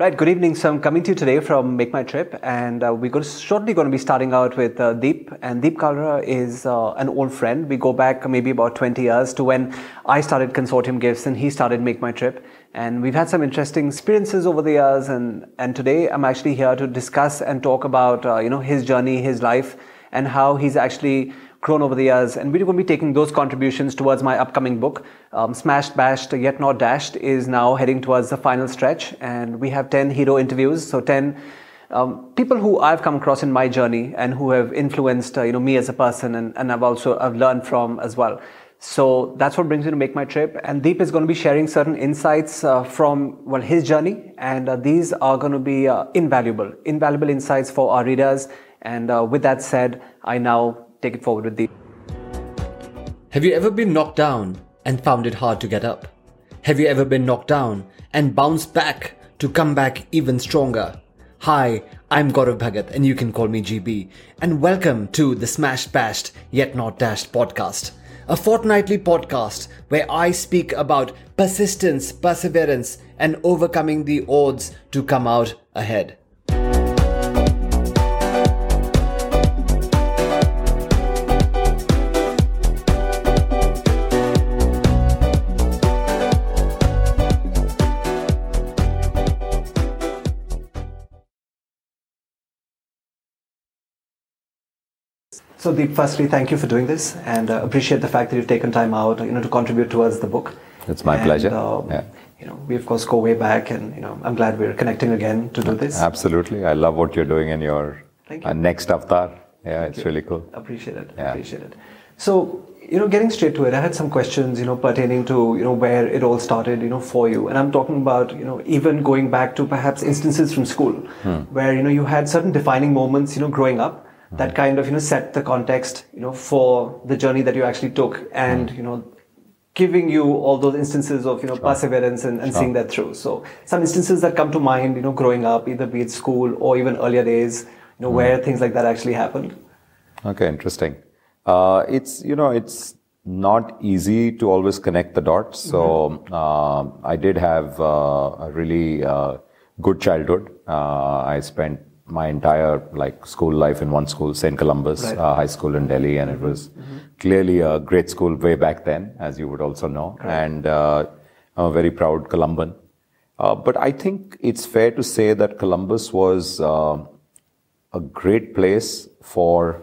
Right, good evening. So I'm coming to you today from Make My Trip, and uh, we're going to, shortly going to be starting out with uh, Deep. And Deep Kalra is uh, an old friend. We go back maybe about 20 years to when I started Consortium Gifts and he started Make My Trip. And we've had some interesting experiences over the years. And, and today I'm actually here to discuss and talk about, uh, you know, his journey, his life, and how he's actually grown over the years. And we're going to be taking those contributions towards my upcoming book. Um, Smashed, Bashed, Yet Not Dashed is now heading towards the final stretch. And we have 10 hero interviews. So 10 um, people who I've come across in my journey and who have influenced, uh, you know, me as a person and, and I've also, I've learned from as well. So that's what brings me to make my trip. And Deep is going to be sharing certain insights uh, from, well, his journey. And uh, these are going to be uh, invaluable, invaluable insights for our readers. And uh, with that said, I now take it forward with the. Have you ever been knocked down and found it hard to get up? Have you ever been knocked down and bounced back to come back even stronger? Hi, I'm Gaurav Bhagat and you can call me GB. And welcome to the Smashed Bashed Yet Not Dashed podcast. A fortnightly podcast where I speak about persistence, perseverance, and overcoming the odds to come out ahead. So, Deep, firstly, thank you for doing this, and uh, appreciate the fact that you've taken time out, you know, to contribute towards the book. It's my and, pleasure. Um, yeah. You know, we of course go way back, and you know, I'm glad we're connecting again to do this. Absolutely, I love what you're doing in your you. uh, next avatar. Yeah, Thank it's you. really cool. Appreciate it. Yeah. Appreciate it. So, you know, getting straight to it, I had some questions, you know, pertaining to, you know, where it all started, you know, for you. And I'm talking about, you know, even going back to perhaps instances from school Hmm. where, you know, you had certain defining moments, you know, growing up Hmm. That kind of, you know, set the context, you know, for the journey that you actually took and, Hmm. you know, giving you all those instances of, you know, perseverance and, and seeing that through. So some instances that come to mind, you know, growing up, either be it school or even earlier days, you know, where things like that actually happened. Okay, interesting. Uh, it's you know it's not easy to always connect the dots. So uh, I did have uh, a really uh, good childhood. Uh, I spent my entire like school life in one school, St. Columba's Right. uh, High School in Delhi, and it was clearly a great school way back then, as you would also know. And uh, I'm a very proud Columban. Uh, but I think it's fair to say that Columba's was uh, a great place for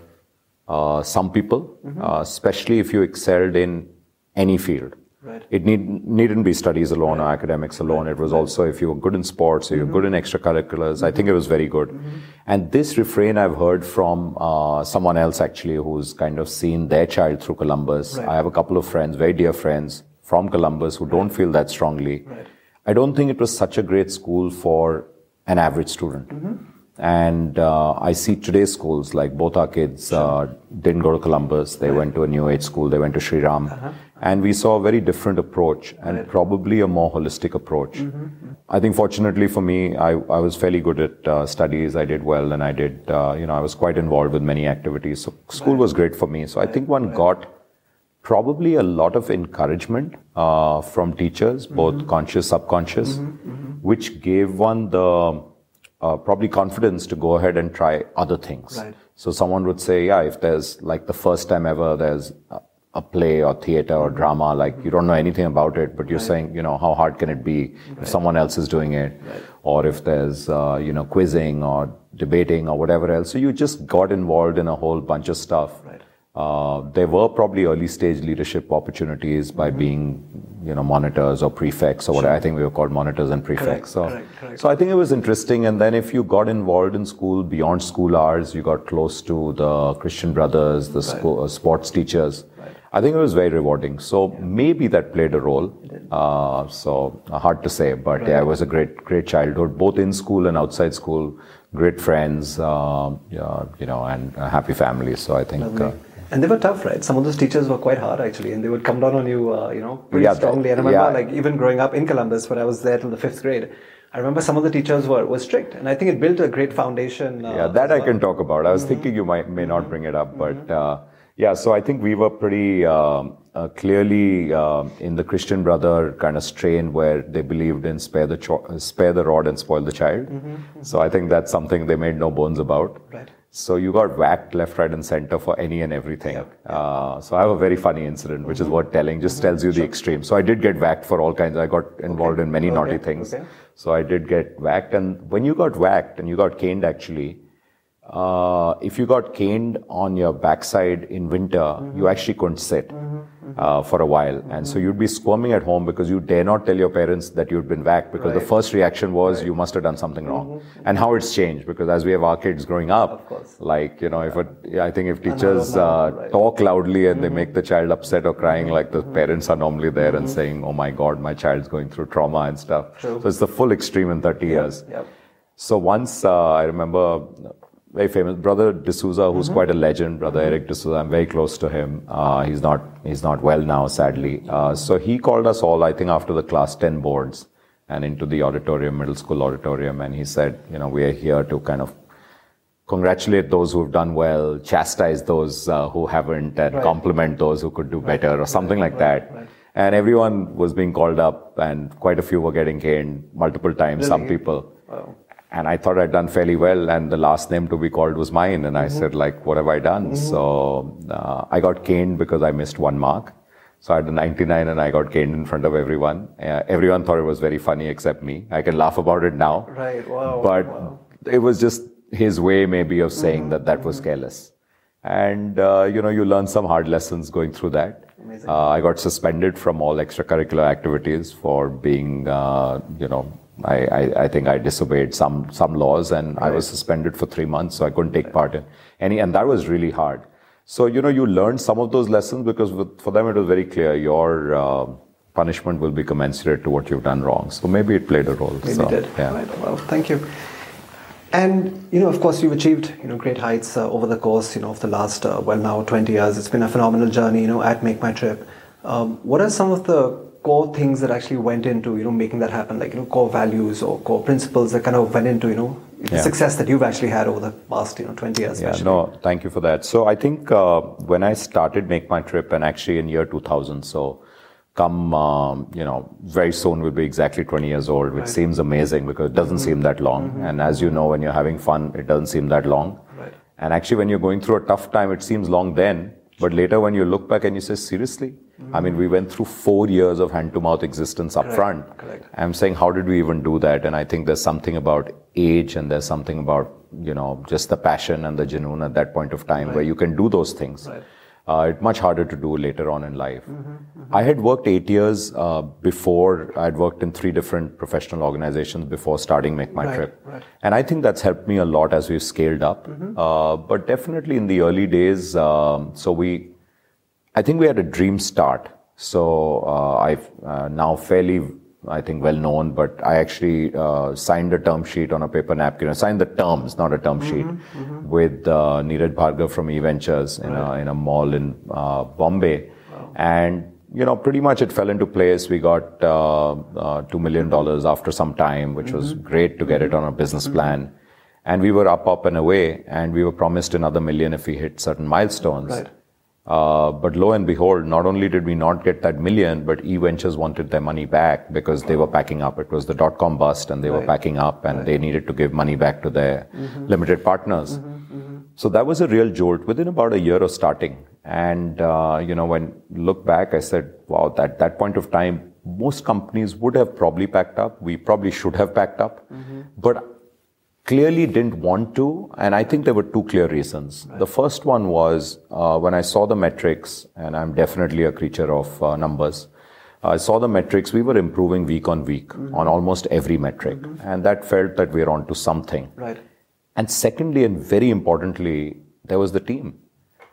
uh, some people, uh, especially if you excelled in any field. Right. It need, needn't be studies alone or academics alone. It was also if you were good in sports or you're good in mm-hmm. extracurriculars. I mm-hmm. think it was very good. Mm-hmm. And this refrain I've heard from uh, someone else actually who's kind of seen their child through Columba's. Right. I have a couple of friends, very dear friends from Columba's who don't feel that strongly. Right. I don't think it was such a great school for an average student. And uh, I see today's schools, like both our kids uh, didn't go to Columba's, they went to a new age school, they went to Sri Ram. And we saw a very different approach and probably a more holistic approach. I think fortunately for me, I, I was fairly good at uh, studies, I did well, and I did, uh, you know, I was quite involved with many activities. So school was great for me. So I think one got probably a lot of encouragement uh, from teachers, both conscious, subconscious, which gave one the uh, probably confidence to go ahead and try other things. Right. So someone would say, yeah, if there's like the first time ever there's a, a play or theater or drama, like you don't know anything about it, but you're saying, you know, how hard can it be if someone else is doing it? Or if there's, uh, you know, quizzing or debating or whatever else. So you just got involved in a whole bunch of stuff. Right. Uh, there were probably early stage leadership opportunities by Mm-hmm. being, you know, monitors or prefects or what I think we were called monitors and prefects. So, correct, correct. so I think it was interesting. And then if you got involved in school beyond school hours, you got close to the Christian brothers, the school, uh, sports teachers. I think it was very rewarding. So maybe that played a role. Uh, so uh, hard to say, but yeah, it was a great, great childhood, both in school and outside school. Great friends, um, yeah, you know, and a happy family. So I think. And they were tough, right? Some of those teachers were quite hard actually, and they would come down on you, uh, you know, pretty Yeah, strongly. And I remember, yeah. like, even growing up in Columba's, when I was there till the fifth grade, I remember some of the teachers were, were strict, and I think it built a great foundation. Uh, Yeah, that I well. can talk about. I was Mm-hmm. thinking you might may not bring it up, but uh, Yeah, so I think we were pretty um, uh, clearly uh, in the Christian brother kind of strain where they believed in spare the cho- spare the rod and spoil the child. Mm-hmm, So I think that's something they made no bones about. Right. So you got whacked left, right, and center for any and everything. Uh, so I have a very funny incident, which is what telling just tells you the extreme. So I did get whacked for all kinds. I got involved in many naughty things. okay. So I did get whacked, and when you got whacked and you got caned, actually, uh, if you got caned on your backside in winter, you actually couldn't sit uh, for a while, and so you'd be squirming at home because you dare not tell your parents that you'd been whacked because the first reaction was you must have done something wrong. And how it's changed because as we have our kids growing up, course. like you know, if a, I think if teachers uh, talk loudly and they make the child upset or crying, like the parents are normally there and saying, "Oh my God, my child's going through trauma and stuff." True. So it's the full extreme in 30 years. Yep. So once uh, I remember very famous brother D'Souza, who's quite a legend, brother Eric D'Souza. I'm very close to him. Uh, he's not he's not well now, sadly. Uh, so he called us all, I think, after the class 10 boards and into the auditorium, middle school auditorium, and he said, you know, we are here to kind of congratulate those who've done well, chastise those uh, who haven't, and compliment those who could do better, or something like that. And everyone was being called up, and quite a few were getting caned multiple times. Some Really? people. And I thought I'd done fairly well, and the last name to be called was mine. And I said, like, what have I done? So uh, I got caned because I missed one mark. So I had a 99 and I got caned in front of everyone. Uh, everyone thought it was very funny except me. I can laugh about it now. Right, wow, But wow. it was just his way maybe of saying that that was careless. And, uh, you know, you learn some hard lessons going through that. Amazing. Uh, I got suspended from all extracurricular activities for being, uh, you know, I, I, I think I disobeyed some, some laws and I was suspended for three months, so I couldn't take part in any, and that was really hard. So, you know, you learned some of those lessons because with, for them it was very clear your uh, punishment will be commensurate to what you've done wrong. So maybe it played a role. Maybe so, it did. Yeah. Right. Well, thank you. And you know, of course, you've achieved you know great heights uh, over the course you know of the last uh, well now 20 years. It's been a phenomenal journey. You know, at Make My Trip. Um, what are some of the core things that actually went into you know making that happen? Like you know, core values or core principles that kind of went into you know the Yeah. success that you've actually had over the past you know 20 years. Yeah, especially. no, thank you for that. So I think uh, when I started Make My Trip, and actually in year 2000, so come, um, you know, very soon we'll be exactly 20 years old, which seems amazing because it doesn't seem that long. And as you know, when you're having fun, it doesn't seem that long. Right. And actually, when you're going through a tough time, it seems long then. But later, when you look back and you say, seriously? I mean, we went through four years of hand to mouth existence up front. correct. I'm saying, how did we even do that? And I think there's something about age and there's something about, you know, just the passion and the genuine at that point of time where you can do those things. Right. Uh, it's much harder to do later on in life. I had worked eight years uh, before. I'd worked in three different professional organizations before starting Make My Right, Trip. right. And I think that's helped me a lot as we've scaled up. Uh, but definitely in the early days, um, so we, I think we had a dream start. So uh, I've uh, now fairly, I think, well known, but I actually uh, signed a term sheet on a paper napkin. I signed the terms, not a term sheet, with uh, Neeraj Bhargav from eVentures in, a, in a mall in uh, Bombay. And you know, pretty much it fell into place. We got uh, uh, two million dollars after some time, which was great to get it on a business plan. And we were up, up and away, and we were promised another million if we hit certain milestones. Right. Uh, but lo and behold, not only did we not get that million, but eVentures wanted their money back because they were packing up. It was the dot com bust, and they were packing up, and they needed to give money back to their mm-hmm. Mm-hmm. limited partners. Mm-hmm. So that was a real jolt within about a year of starting. And uh, you know, when look back, I said, "Wow, that that point of time, most companies would have probably packed up. We probably should have packed up, but clearly didn't want to. And I think there were two clear reasons. The first one was uh, when I saw the metrics, and I'm definitely a creature of uh, numbers. I saw the metrics. We were improving week on week on almost every metric, and that felt that we are onto something. Right. And secondly, and very importantly, there was the team.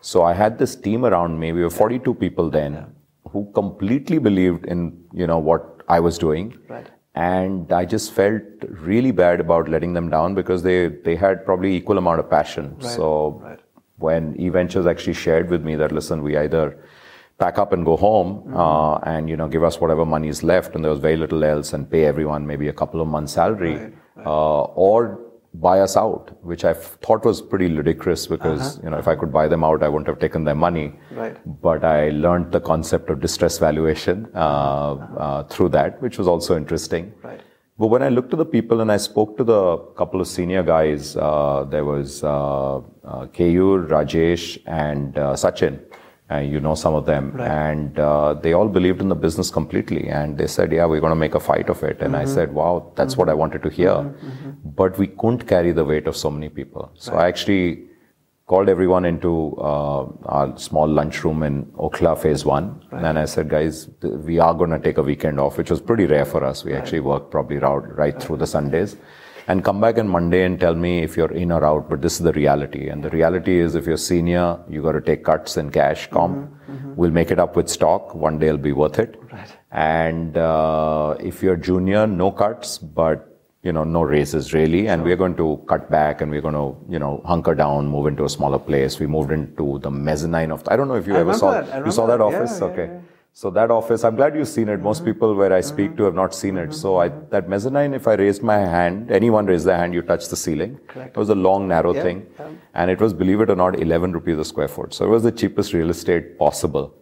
So I had this team around me. We were 42 people then who completely believed in, you know, what I was doing. Right. And I just felt really bad about letting them down because they, they had probably equal amount of passion. Right, So right. when eVentures actually shared with me that, listen, we either pack up and go home Mm-hmm. uh, and, you know, give us whatever money is left and there was very little else and pay everyone maybe a couple of months salary Right, Uh, or buy us out, which I thought was pretty ludicrous because you know if I could buy them out, I wouldn't have taken their money. Right. But I learned the concept of distress valuation uh, uh, through that, which was also interesting. Right. But when I looked to the people and I spoke to the couple of senior guys, uh, there was uh, uh, Keyur, Rajesh, and uh, Sachin. And you know some of them, Right. and uh, they all believed in the business completely. And they said, "Yeah, we're going to make a fight of it." And I said, "Wow, that's what I wanted to hear." But we couldn't carry the weight of so many people. So I actually called everyone into uh, our small lunchroom in Okhla Phase One, and I said, "Guys, th- we are going to take a weekend off," which was pretty rare for us. We actually worked probably right, right through the Sundays, and come back on Monday and tell me if you're in or out. But this is the reality, and the reality is, if you're senior, you got to take cuts in cash comp. We'll make it up with stock. One day it'll be worth it. And uh, if you're junior, no cuts, but you know, no raises really, and we're going to cut back and we're going to, you know, hunker down, move into a smaller place. We moved into the mezzanine of, I don't know if you I ever saw, that. You saw that that. office? Yeah, okay. yeah, yeah. So that office, I'm glad you've seen it. Most people where I speak to have not seen it. So I, that mezzanine, if I raised my hand, anyone raised their hand, you touch the ceiling. Correct. It was a long, narrow Yeah, thing. yeah. And it was, believe it or not, 11 rupees a square foot. So it was the cheapest real estate possible.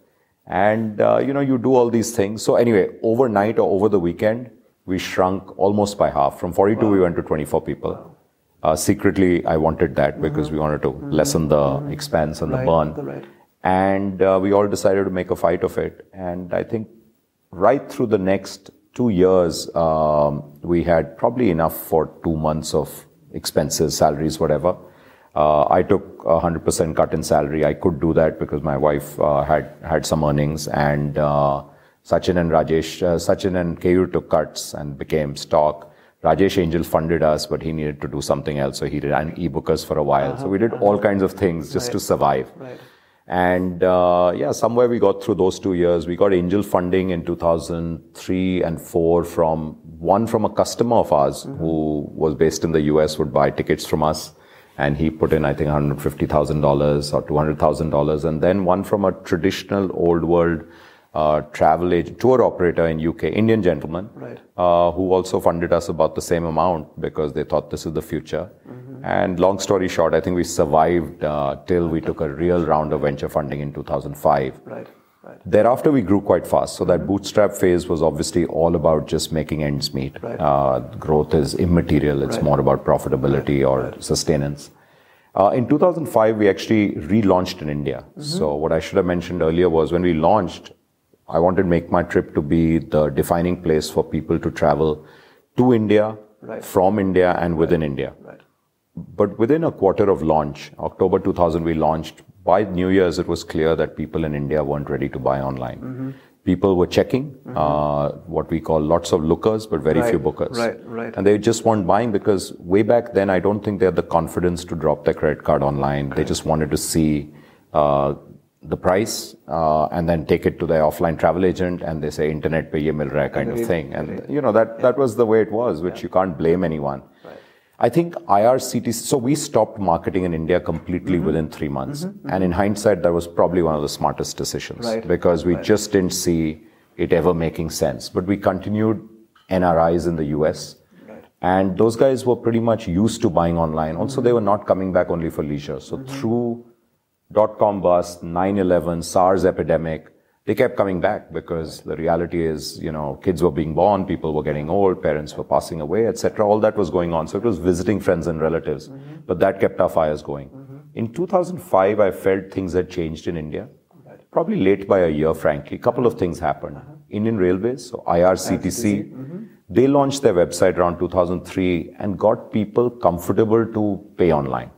And, uh, you know, you do all these things. So anyway, overnight or over the weekend, we shrunk almost by half. From 42, we went to 24 people. Uh, secretly, I wanted that because we wanted to lessen the expense and Mm-hmm. Right, the burn. the right. And uh, we all decided to make a fight of it. And I think right through the next two years, um, we had probably enough for two months of expenses, salaries, whatever. Uh, I took a hundred percent cut in salary. I could do that because my wife uh, had had some earnings, and uh, Sachin and Rajesh, uh, Sachin and Keyur took cuts and became stock. Rajesh Angel funded us, but he needed to do something else, so he ran e-bookers for a while. So we did all kinds of things just to survive. Right. And uh, yeah, somewhere we got through those two years. We got angel funding in 2003 and 4 from one from a customer of ours who was based in the US would buy tickets from us. And he put in, I think, $150,000 or $200,000. And then one from a traditional old world uh, travel agent, tour operator in UK, Indian gentleman, Right. uh, who also funded us about the same amount because they thought this is the future. And long story short, I think we survived uh, till we took a real round of venture funding in 2005. Right. Right. Thereafter, we grew quite fast. So that bootstrap phase was obviously all about just making ends meet. Right. Uh, growth is immaterial. It's Right. more about profitability or sustenance. Uh, in 2005, we actually relaunched in India. So what I should have mentioned earlier was when we launched, I wanted to make my trip to be the defining place for people to travel to India, Right. from India, and within India. Right. But within a quarter of launch, October 2000, we launched. By New Year's, it was clear that people in India weren't ready to buy online. Mm-hmm. People were checking uh, what we call lots of lookers, but very Right, few bookers. right, right. And they just weren't buying because way back then, I don't think they had the confidence to drop their credit card online. They just wanted to see uh, the price uh, and then take it to their offline travel agent, and they say internet pe ye mil raha kind of thing. And you know that that was the way it was, which you can't blame anyone. I think IRCTC, so we stopped marketing in India completely Mm-hmm. within three months. And in hindsight, that was probably one of the smartest decisions Right, because we just didn't see it ever making sense. But we continued NRIs in the US. And those guys were pretty much used to buying online. Also, they were not coming back only for leisure. So through dot com bust, 9-11, SARS epidemic, they kept coming back because the reality is, you know, kids were being born, people were getting old, parents were passing away, etc. All that was going on. So it was visiting friends and relatives. But that kept our fires going. In 2005, I felt things had changed in India. Probably late by a year, frankly. A couple of things happened. Indian Railways, so IRCTC, they launched their website around 2003 and got people comfortable to pay online.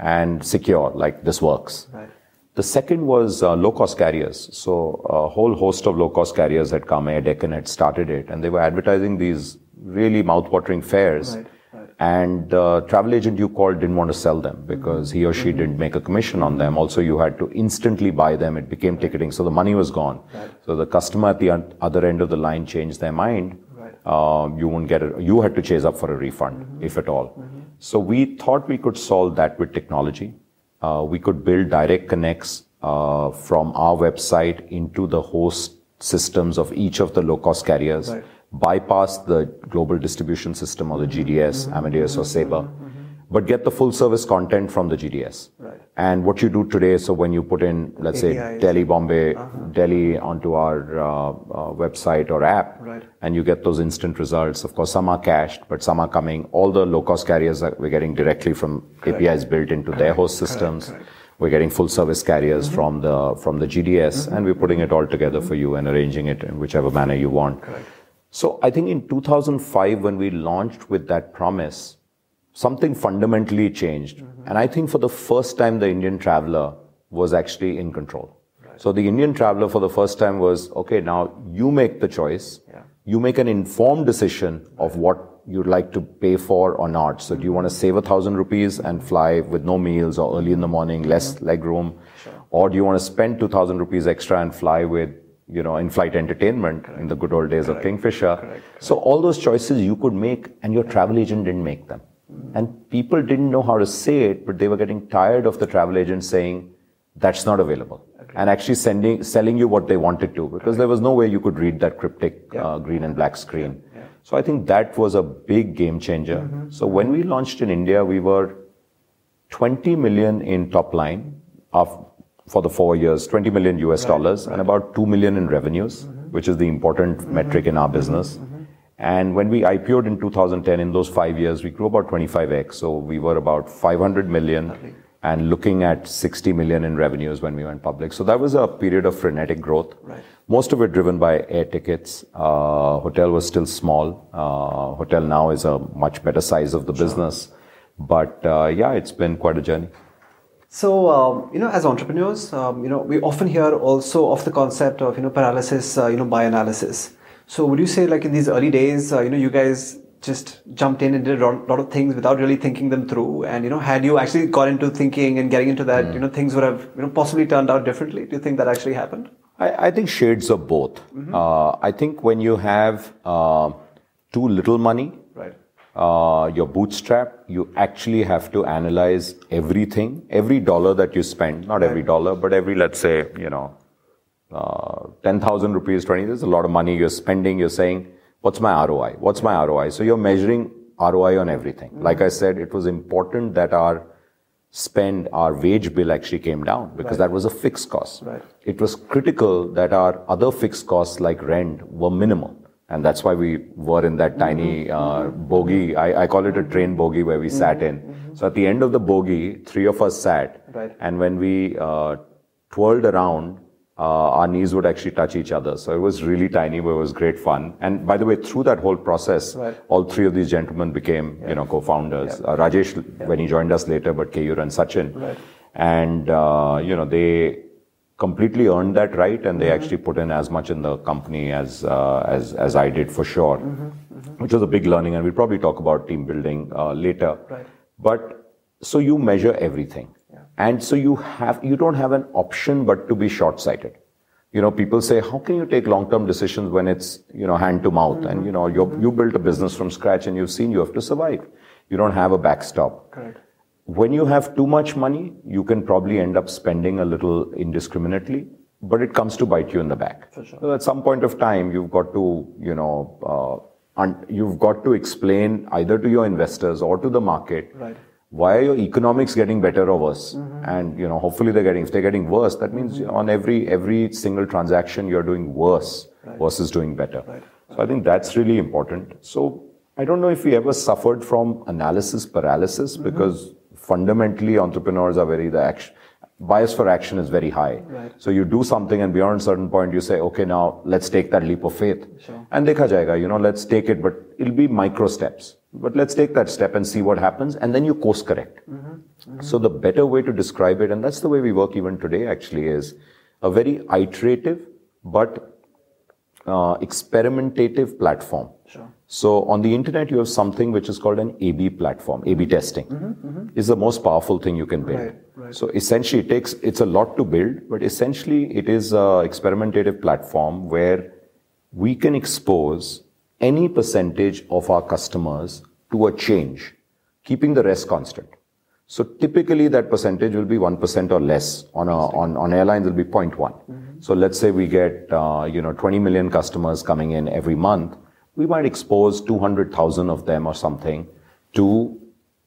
And secure, like this works. Right. The second was uh, low cost carriers. So a whole host of low cost carriers had come, Air Deccan had started it, and they were advertising these really mouth-watering fares. Right, right. And the travel agent you called didn't want to sell them because he or she didn't make a commission on them. Also, you had to instantly buy them. It became ticketing, so the money was gone. So the customer at the un- other end of the line changed their mind. Right. Uh, you wouldn't get it. You had to chase up for a refund, if at all. So we thought we could solve that with technology. Uh, we could build direct connects uh, from our website into the host systems of each of the low-cost carriers, Right. bypass the global distribution system or the GDS, Amadeus or Sabre, but get the full service content from the GDS. Right. And what you do today, so when you put in, let's say, Delhi, Bombay, Delhi onto our uh, uh, website or app, Right. and you get those instant results. Of course, some are cached, but some are coming. All the low cost carriers that we're getting directly from APIs built into their host systems. correct. We're getting full service carriers from the from the GDS, and we're putting it all together for you and arranging it in whichever manner you want. So I think in 2005, when we launched with that promise, something fundamentally changed. And I think for the first time, the Indian traveler was actually in control. So the Indian traveler for the first time was, okay, now you make the choice. Yeah. You make an informed decision of what you'd like to pay for or not. So do you want to save a thousand rupees and fly with no meals or early in the morning, less leg room? Or do you want to spend 2000 rupees extra and fly with, you know, in-flight entertainment in the good old days of Kingfisher? So all those choices you could make and your travel agent didn't make them. And people didn't know how to say it, but they were getting tired of the travel agent saying, that's not available. And actually sending, selling you what they wanted to, because there was no way you could read that cryptic uh, green and black screen. So I think that was a big game changer. Mm-hmm. So when we launched in India, we were 20 million in top line of, for the four years, 20 million US dollars, and about 2 million in revenues, mm-hmm. which is the important mm-hmm. metric in our business. And when we IPO'd in 2010, in those five years, we grew about 25x. So we were about 500 million and looking at 60 million in revenues when we went public. So that was a period of frenetic growth. Right. Most of it driven by air tickets. Uh, hotel was still small. Uh, hotel now is a much better size of the business. But uh, yeah, it's been quite a journey. So, um, you know, as entrepreneurs, um, you know, we often hear also of the concept of, you know, paralysis, uh, you know, by analysis. So, would you say, like in these early days, uh, you know, you guys just jumped in and did a lot, lot of things without really thinking them through? And, you know, had you actually got into thinking and getting into that, you know, things would have, you know, possibly turned out differently? Do you think that actually happened? I, I think shades of both. Uh, I think when you have uh, too little money, Right. uh, your bootstrap, you actually have to analyze everything, every dollar that you spend, not every dollar, but every, let's say, you know, uh, 10,000 rupees, 20, there's a lot of money you're spending. You're saying, what's my ROI? What's my ROI? So you're measuring ROI on everything. Like I said, it was important that our spend, our wage bill actually came down because that was a fixed cost. Right. It was critical that our other fixed costs like rent were minimal. And that's why we were in that tiny uh, bogie. I, I call it a train bogie where we sat in. So at the end of the bogie, three of us sat. Right. And when we uh, twirled around, uh, our knees would actually touch each other. So it was really tiny, but it was great fun. And by the way, through that whole process, Right. all three of these gentlemen became, you know, co-founders. Uh, Rajesh, when he joined us later, but Keyur and Sachin. Right. And, uh, you know, they completely earned that right and they Mm-hmm. actually put in as much in the company as, uh, as, as I did for sure, Mm-hmm. which was a big learning. And we'll probably talk about team building uh, later. Right. But so you measure everything. And so you have, you don't have an option but to be short-sighted. You know, people say, how can you take long-term decisions when it's, you know, hand to mouth? And, you know, you you built a business from scratch and you've seen you have to survive. You don't have a backstop. Correct. When you have too much money, you can probably end up spending a little indiscriminately, but it comes to bite you in the back. For sure. So at some point of time, you've got to, you know, uh, un- you've got to explain either to your investors or to the market Right. Why are your economics getting better or worse? And you know, hopefully they're getting. If they're getting worse, that means mm-hmm. on every every single transaction you're doing worse versus doing better. Right. So I think that's really important. So I don't know if we ever suffered from analysis paralysis mm-hmm. because fundamentally entrepreneurs are very the action bias for action is very high. Right. So you do something and beyond a certain point you say, okay, now let's take that leap of faith. Sure. And dekha jayega, you know, let's take it, but it'll be micro steps. But let's take that step and see what happens, and then you course correct. So the better way to describe it, and that's the way we work even today actually, is a very iterative but uh, experimentative platform. So on the internet, you have something which is called an A/B platform. A/B testing mm-hmm, mm-hmm. is the most powerful thing you can build. Right, right. So essentially, it takes it's a lot to build, but essentially, it is a experimentative platform where we can expose any percentage of our customers to a change, keeping the rest constant. So typically that percentage will be 1% or less. On, a, on, on airlines, it'll be 0.1. Mm-hmm. So let's say we get, uh, you know, 20 million customers coming in every month. We might expose 200,000 of them or something to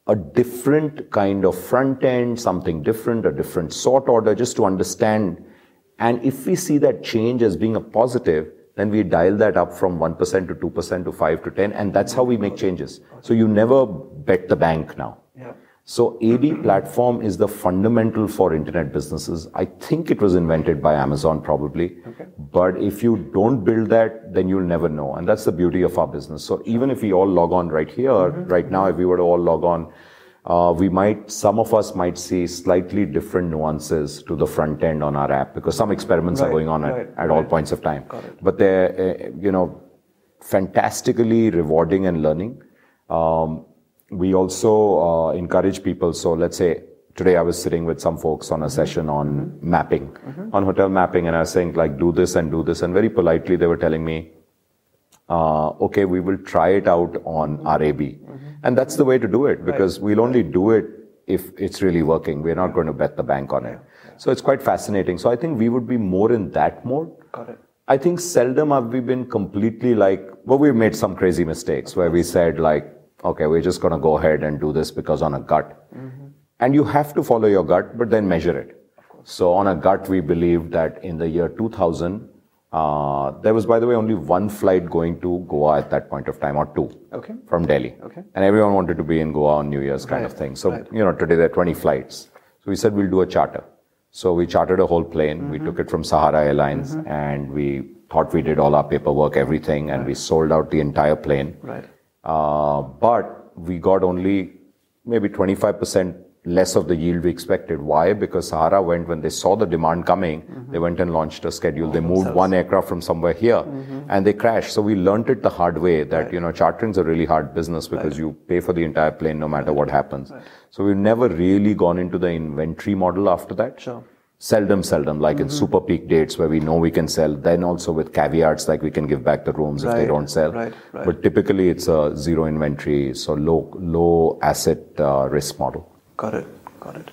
a different kind of front end, something different, a different sort order, just to understand. And if we see that change as being a positive, then we dial that up from 1% to 2% to 5 to 10, and that's how we make changes. So you never bet the bank now. So A/B platform is the fundamental for internet businesses. I think it was invented by Amazon probably. Okay. But if you don't build that, then you'll never know. And that's the beauty of our business. So even if we all log on right here, right now, if we were to all log on, uh, we might, some of us might see slightly different nuances to the front end on our app because some experiments are going on right, at, at all right. points of time. But they're, uh, you know, fantastically rewarding and learning. Um, we also uh, encourage people. So let's say today I was sitting with some folks on a session on mapping, on hotel mapping, and I was saying like, do this and do this, and very politely they were telling me, uh, okay, we will try it out on RAB, and that's the way to do it because we'll only do it if it's really working. We're not going to bet the bank on it. So it's quite fascinating. So I think we would be more in that mode. Got it. I think seldom have we been completely like, well, we've made some crazy mistakes where we said like, okay, we're just going to go ahead and do this because on a gut. And you have to follow your gut, but then measure it. So on a gut, we believe that in the year 2000, uh, there was, by the way, only one flight going to Goa at that point of time, or two, Okay. from Delhi. Okay. And everyone wanted to be in Goa on New Year's kind of thing. So, right. you know, today there are 20 flights. So we said we'll do a charter. So we chartered a whole plane. We Mm-hmm. took it from Sahara Airlines and we thought we did all our paperwork, everything, and we sold out the entire plane. Right. Uh, but we got only maybe 25% less of the yield we expected. Why? Because Sahara went, when they saw the demand coming, mm-hmm. they went and launched a schedule. They mm-hmm. moved one aircraft from somewhere here mm-hmm. and they crashed. So we learned it the hard way that, you know, chartering's a really hard business because you pay for the entire plane no matter what happens. So we've never really gone into the inventory model after that. Sure. Seldom, seldom, like in super peak dates where we know we can sell, then also with caveats like we can give back the rooms if they don't sell. right, right. But typically it's a zero inventory, so low, low asset uh, risk model. Got it. Got it.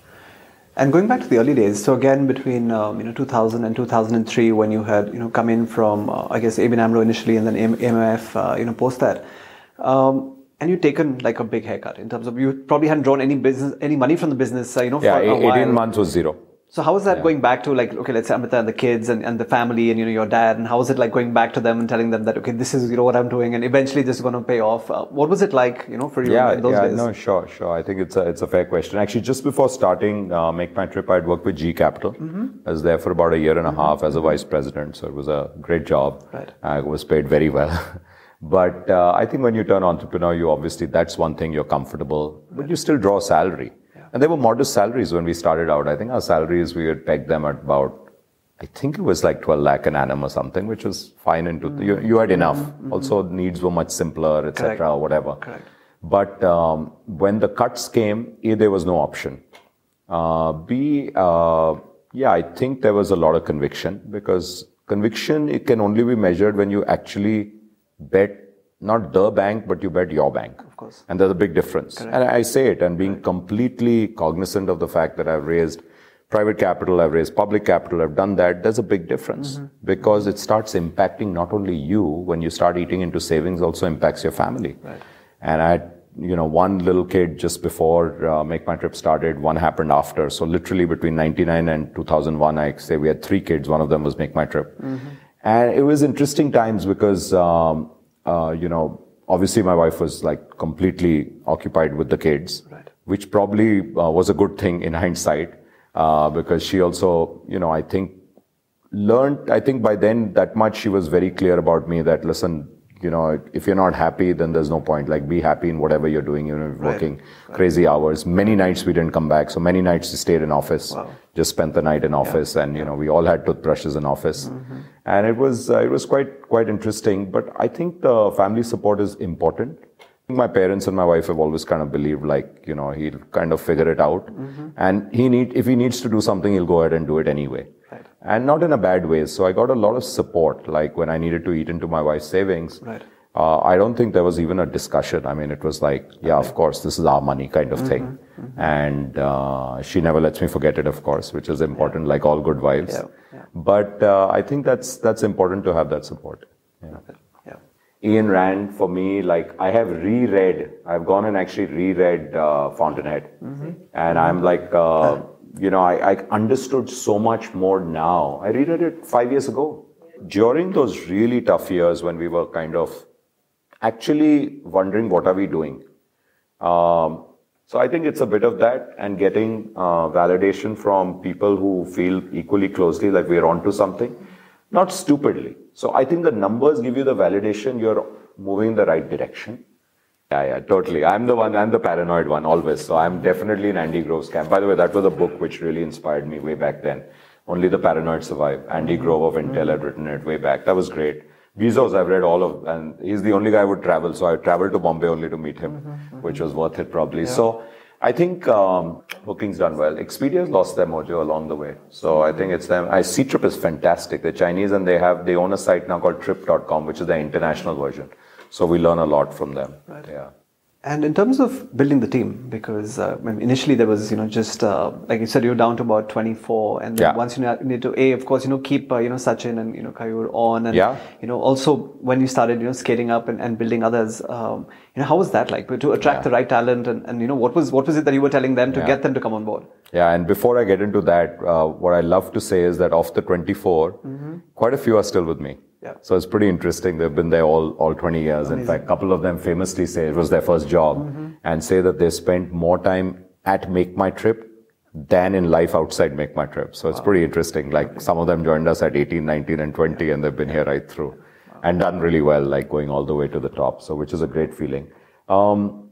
And going back to the early days, so again between um, you know 2000 and 2003, when you had you know come in from uh, I guess ABN AMRO initially, and then AM- AMF uh, you know post that, um, and you've taken like a big haircut in terms of you probably hadn't drawn any business any money from the business uh, you know Yeah, for a eight- 18 while. months was zero. So how is that going back to like okay let's say Amrita and the kids and, and the family and you know your dad and how is it like going back to them and telling them that okay this is you know what I'm doing and eventually this is going to pay off. Uh, what was it like you know for you Yeah, in those yeah, days? no, sure, sure. I think it's a, it's a fair question. Actually, just before starting uh, Make My Trip, I'd worked with GE Capital. Mm-hmm. I was there for about a year and a half as a vice president, so it was a great job. Right. I was paid very well. but uh, I think when you turn entrepreneur, you obviously, that's one thing, you're comfortable, but you still draw salary. And they were modest salaries when we started out. I think our salaries, we had pegged them at about I think it was like 12 lakh an annum or something, which was fine. Into you, you had enough. Also, needs were much simpler, etc., Mm-hmm. Or whatever. Correct. But um, when the cuts came, A, there was no option. Uh, B, uh, yeah, I think there was a lot of conviction because conviction it can only be measured when you actually bet not the bank, but you bet your bank. Of course. And there's a big difference. Correct. And I say it and being completely cognizant of the fact that I've raised private capital, I've raised public capital, I've done that. There's a big difference because it starts impacting not only you when you start eating into savings, also impacts your family. Right. And I had, you know, one little kid just before uh, Make My Trip started, one happened after. So literally between 99 and 2001, I say we had three kids. One of them was Make My Trip. And it was interesting times because, um, uh, you know, obviously my wife was like completely occupied with the kids, Right. which probably uh, was a good thing in hindsight uh, because she also, you know, I think learned, I think by then that much she was very clear about me that, listen, you know, if you're not happy, then there's no point. Like, be happy in whatever you're doing. You know, working crazy hours. Many nights we didn't come back. So many nights we stayed in office. Wow. Just spent the night in office, and you know, we all had toothbrushes in office, and it was uh, it was quite quite interesting. But I think the family support is important. My parents and my wife have always kind of believed, like you know, he'll kind of figure it out, and he need if he needs to do something, he'll go ahead and do it anyway Right. And not in a bad way. So I got a lot of support. Like when I needed to eat into my wife's savings, Right. uh, I don't think there was even a discussion. I mean, it was like, yeah, of course, this is our money kind of thing. And uh, she never lets me forget it, of course, which is important, like all good wives. Yeah, yeah. But uh, I think that's that's important to have that support. Yeah. Yeah. Ayn Rand, for me, like I have reread, I've gone and actually reread uh, Fountainhead. And I'm like, uh, you know, I, I understood so much more now. I reread it five years ago. During those really tough years when we were kind of actually wondering what are we doing. Um, so I think it's a bit of that and getting uh, validation from people who feel equally closely like we're onto something, not stupidly. So I think the numbers give you the validation you're moving in the right direction. Yeah, yeah, totally. I'm the one, I'm the paranoid one always. So I'm definitely in Andy Grove's camp. By the way, that was a book which really inspired me way back then. Only the Paranoid Survive. Andy Grove of Intel had written it way back. That was great. Bezos, I've read all of, and he's the only guy who would travel. So I traveled to Bombay only to meet him, which was worth it probably. So I think um, booking's done well. Expedia's lost their mojo along the way. So I think it's them. I Ctrip is fantastic. They're Chinese and they have, they own a site now called trip.com, which is their international version. So we learn a lot from them. Right. Yeah. And in terms of building the team, because uh, initially there was, you know, just uh, like you said, you're down to about 24, and then Yeah. once you need to, a, of course, you know, keep, uh, you know, Sachin and you know, Keyur on, and Yeah. you know, also when you started, you know, scaling up and, and building others, um, you know, how was that like to attract Yeah. the right talent, and, and you know, what was what was it that you were telling them to Yeah. get them to come on board? Yeah, and before I get into that, uh, what I love to say is that of the 24, quite a few are still with me. Yeah. So it's pretty interesting. They've been there all, all 20 years. In fact, a couple of them famously say it was their first job and say that they spent more time at Make My Trip than in life outside Make My Trip. So it's pretty interesting. Like some of them joined us at 18, 19 and 20 and they've been here right through and done really well, like going all the way to the top. So which is a great feeling. Um,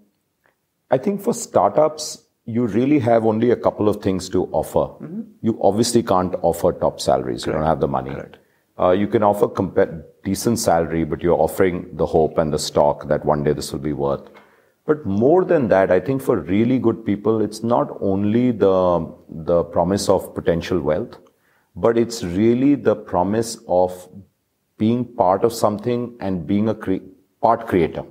I think for startups, you really have only a couple of things to offer. You obviously can't offer top salaries. You don't have the money. Uh, you can offer compa- decent salary, but you're offering the hope and the stock that one day this will be worth. But more than that, I think for really good people, it's not only the, the promise of potential wealth, but it's really the promise of being part of something and being a cre- part creator.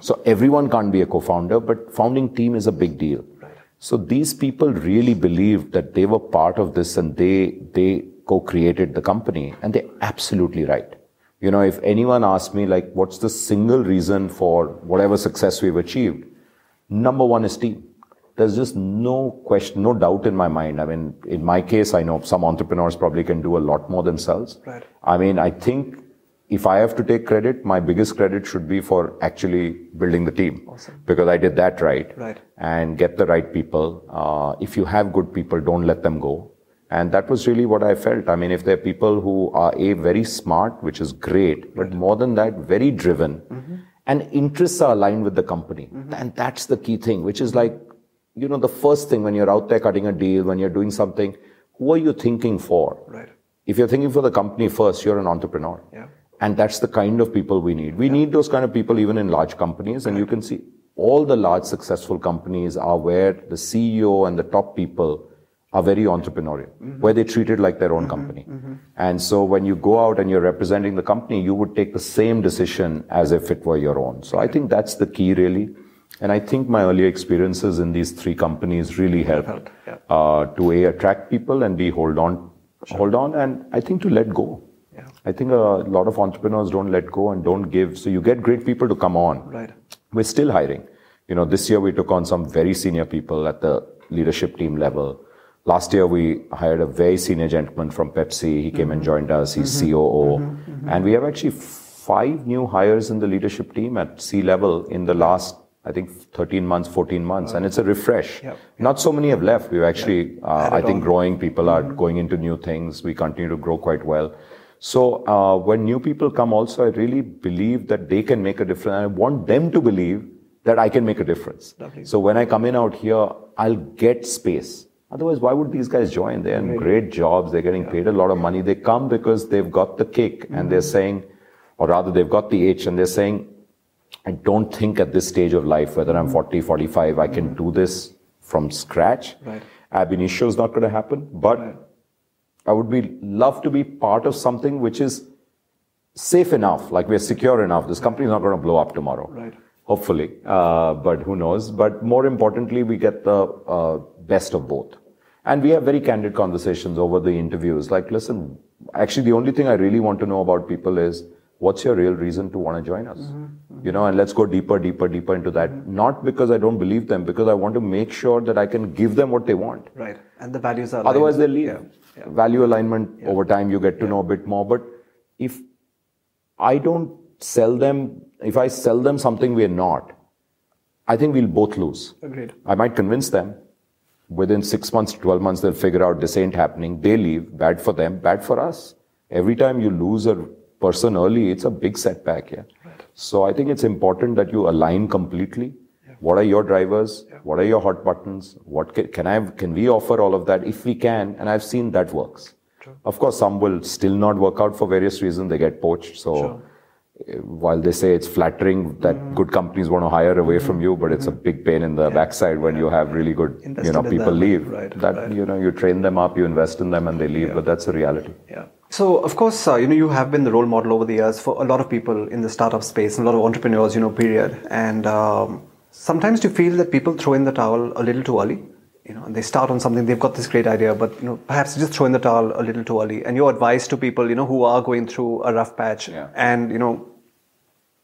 So everyone can't be a co-founder, but founding team is a big deal. So these people really believed that they were part of this and they they co-created the company, and they're absolutely right. You know, if anyone asks me like, what's the single reason for whatever success we've achieved? Number one is team. There's just no question, no doubt in my mind. I mean, in my case, I know some entrepreneurs probably can do a lot more themselves. Right. I mean, I think if I have to take credit, my biggest credit should be for actually building the team. Because I did that right. Right. And get the right people. Uh, if you have good people, don't let them go. And that was really what I felt. I mean, if there are people who are A, very smart, which is great, but more than that, very driven, mm-hmm. and interests are aligned with the company. Mm-hmm. And that's the key thing, which is like, you know, the first thing when you're out there cutting a deal, when you're doing something, who are you thinking for? Right. If you're thinking for the company first, you're an entrepreneur. Yeah. And that's the kind of people we need. We need those kind of people even in large companies. And you can see all the large successful companies are where the CEO and the top people are very entrepreneurial, where they treat it like their own company. And so when you go out and you're representing the company, you would take the same decision as if it were your own. So I think that's the key really. And I think my earlier experiences in these three companies really helped Helped, yeah. uh, to a attract people and b hold on, hold on, and I think to let go. Yeah. I think a lot of entrepreneurs don't let go and don't give. So you get great people to come on. Right. We're still hiring. You know, this year we took on some very senior people at the leadership team level. Last year we hired a very senior gentleman from Pepsi. He came and mm-hmm. joined us. He's mm-hmm. COO. Mm-hmm. And we have actually five new hires in the leadership team at C level in the last, I think, 13 months, 14 months. And it's a refresh. Yep. Not so many have left. We've actually, uh, I think, on. growing. People are going into new things. We continue to grow quite well. So uh, when new people come, also, I really believe that they can make a difference. I want them to believe that I can make a difference. Lovely. So when I come in out here, I'll get space. Otherwise, why would these guys join? They're in great jobs. They're getting paid a lot of money. They come because they've got the kick and they're saying, or rather, they've got the itch and they're saying, I don't think at this stage of life, whether I'm 40, 45, I can do this from scratch. Right. Ab initio is not going to happen, but I would be love to be part of something which is safe enough, like we're secure enough. This company is not going to blow up tomorrow. Right. Hopefully, uh, but who knows? But more importantly, we get the uh, best of both. And we have very candid conversations over the interviews. Like, listen, actually, the only thing I really want to know about people is what's your real reason to want to join us? Mm-hmm. You know, and let's go deeper, deeper, deeper into that. Mm-hmm. Not because I don't believe them, because I want to make sure that I can give them what they want. Right. And the values are. Otherwise, they leave. Yeah. Yeah. Value alignment yeah. over time, you get to know a bit more. But if I don't sell them, if I sell them something we're not, I think we'll both lose. Agreed. I might convince them. Within six months, to 12 months, they'll figure out this ain't happening. They leave. Bad for them, bad for us. Every time you lose a person early, it's a big setback. Yeah. Right. So I think it's important that you align completely. Yeah. What are your drivers? Yeah. What are your hot buttons? What can, can, I can we offer all of that if we can? And I've seen that works. True. Of course, some will still not work out for various reasons. They get poached. So. Sure while they say it's flattering that mm. good companies want to hire away mm. from you, but it's a big pain in the yeah. backside when yeah. you have really good, Invested you know, people leave. Right, that right. you know, you train them up, you invest in them, and they leave. Yeah. But that's a reality. Yeah. So, of course, uh, you know, you have been the role model over the years for a lot of people in the startup space, and a lot of entrepreneurs, you know, period. And um, sometimes you feel that people throw in the towel a little too early. You know, and they start on something, they've got this great idea, but you know, perhaps just throw in the towel a little too early. And your advice to people, you know, who are going through a rough patch, yeah. and you know,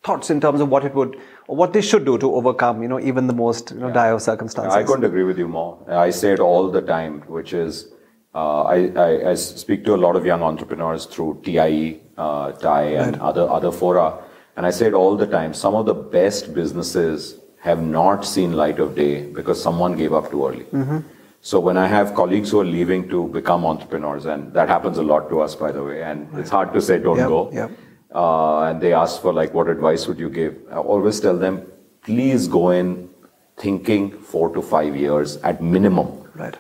thoughts in terms of what it would, or what they should do to overcome, you know, even the most you know, yeah. dire circumstances. I couldn't agree with you more. I say it all the time, which is uh, I, I, I, speak to a lot of young entrepreneurs through TIE, uh, TIE, and right. other other fora, and I say it all the time. Some of the best businesses have not seen light of day because someone gave up too early. Mm-hmm. So when I have colleagues who are leaving to become entrepreneurs, and that happens a lot to us, by the way, and right. it's hard to say don't yep, go. Yep. Uh, and they ask for like, what advice would you give? I always tell them, please go in thinking four to five years at minimum. Right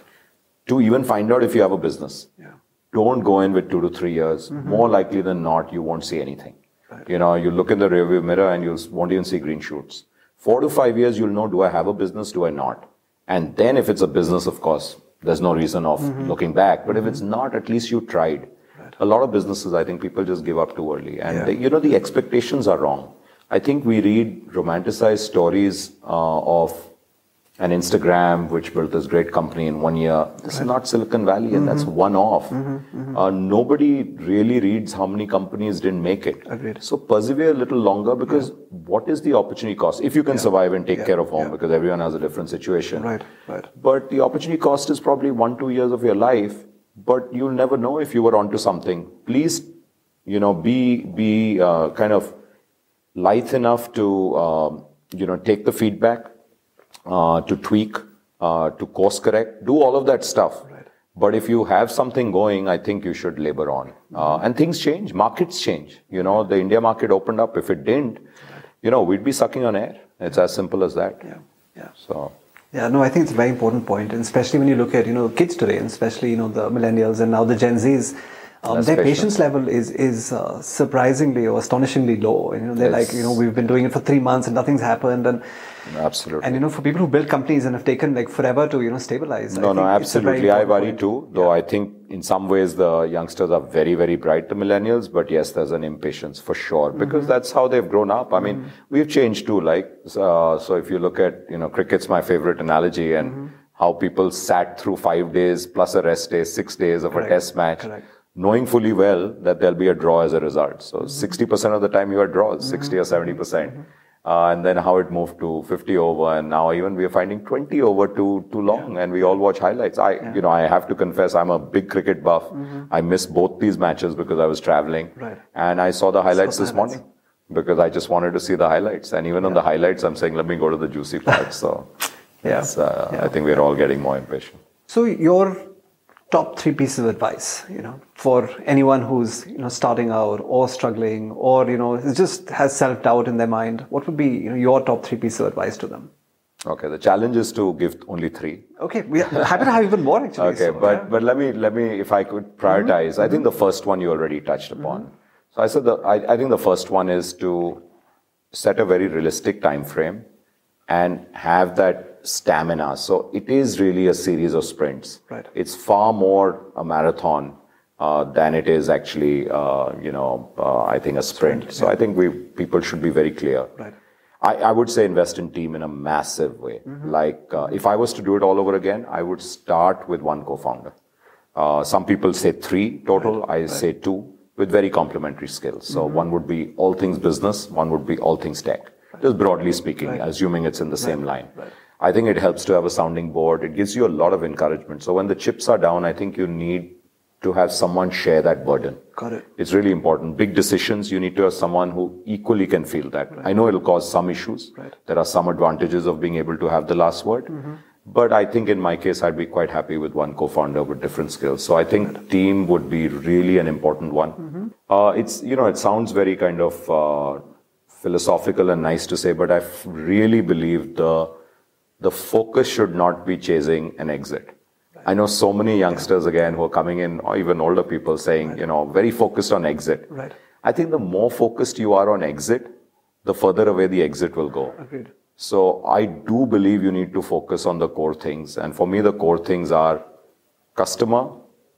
to even find out if you have a business. Yeah. Don't go in with two to three years. Mm-hmm. More likely than not, you won't see anything. Right. You know, you look in the rearview mirror and you won't even see green shoots. Four to five years, you'll know, do I have a business? Do I not? And then if it's a business, of course, there's no reason of mm-hmm. looking back. But mm-hmm. if it's not, at least you tried. Right. A lot of businesses, I think people just give up too early. And, yeah. they, you know, the expectations are wrong. I think we read romanticized stories uh, of and Instagram, which built this great company in one year. This right. is not Silicon Valley, and mm-hmm. that's one off. Mm-hmm, mm-hmm. Uh, nobody really reads how many companies didn't make it. Agreed. So persevere a little longer because yeah. what is the opportunity cost? If you can yeah. survive and take yeah. care of home, because everyone has a different situation. Right, right. But the opportunity cost is probably one, two years of your life, but you'll never know if you were onto something. Please, you know, be be uh, kind of lithe enough to um, you know take the feedback uh, to tweak, uh, to course correct, do all of that stuff. Right. But if you have something going, I think you should labor on. Uh, and things change, markets change. You know, the India market opened up. If it didn't, you know, we'd be sucking on air. It's as simple as that. Yeah. Yeah. So. Yeah, no, I think it's a very important point, and especially when you look at you know kids today, and especially you know the millennials and now the Gen Zs. Um, their patience level is is uh, surprisingly or astonishingly low. You know, they're it's, like, you know, we've been doing it for three months and nothing's happened, and Absolutely. And you know, for people who build companies and have taken like forever to you know stabilize. No, no, absolutely. I worry point. too. Though yeah. I think in some ways the youngsters are very, very bright, the millennials. But yes, there's an impatience for sure because mm-hmm. that's how they've grown up. I mean, mm-hmm. we've changed too. Like, uh, so if you look at you know, cricket's my favorite analogy, and mm-hmm. how people sat through five days plus a rest day, six days of Correct. a test match. Correct knowing fully well that there'll be a draw as a result. So mm-hmm. 60% of the time you are draws, 60 or 70%. percent mm-hmm. Uh, and then how it moved to 50 over, and now even we are finding 20 over too too long, yeah. and we all watch highlights. I, yeah. you know, I have to confess, I'm a big cricket buff. Mm-hmm. I missed both these matches because I was traveling, right. and I saw the highlights saw this highlights. morning because I just wanted to see the highlights. And even yeah. on the highlights, I'm saying, let me go to the juicy part. So, yeah. Uh, I think we're all getting more impatient. So your top three pieces of advice, you know, for anyone who's you know starting out or struggling or you know just has self doubt in their mind? What would be you know, your top three pieces of advice to them? Okay, the challenge is to give only three. Okay, we happen to have even more actually. Okay, so, but yeah. but let me let me if I could prioritize. Mm-hmm. I think the first one you already touched upon. Mm-hmm. So I said the I, I think the first one is to set a very realistic time frame and have that stamina. So it is really a series of sprints. Right. It's far more a marathon uh, than it is actually, uh, you know, uh, I think a sprint. sprint so yeah. I think we people should be very clear. Right. I, I would say invest in team in a massive way. Mm-hmm. Like uh, if I was to do it all over again, I would start with one co-founder. Uh, some people say three total. Right. I right. say two. with very complementary skills. So one would be all things business, one would be all things tech. Just broadly speaking, assuming it's in the same line. I think it helps to have a sounding board. It gives you a lot of encouragement. So when the chips are down, I think you need to have someone share that burden. Got it. It's really important. Big decisions, you need to have someone who equally can feel that. I know it'll cause some issues. Right. There are some advantages of being able to have the last word. But I think in my case, I'd be quite happy with one co-founder with different skills. So I think team would be really an important one. Uh, it's, you know, it sounds very kind of uh, philosophical and nice to say, but I really believe the, the focus should not be chasing an exit. I know so many youngsters again who are coming in, or even older people saying, you know, very focused on exit. Right. I think the more focused you are on exit, the further away the exit will go. Agreed. So I do believe you need to focus on the core things. And for me, the core things are customer,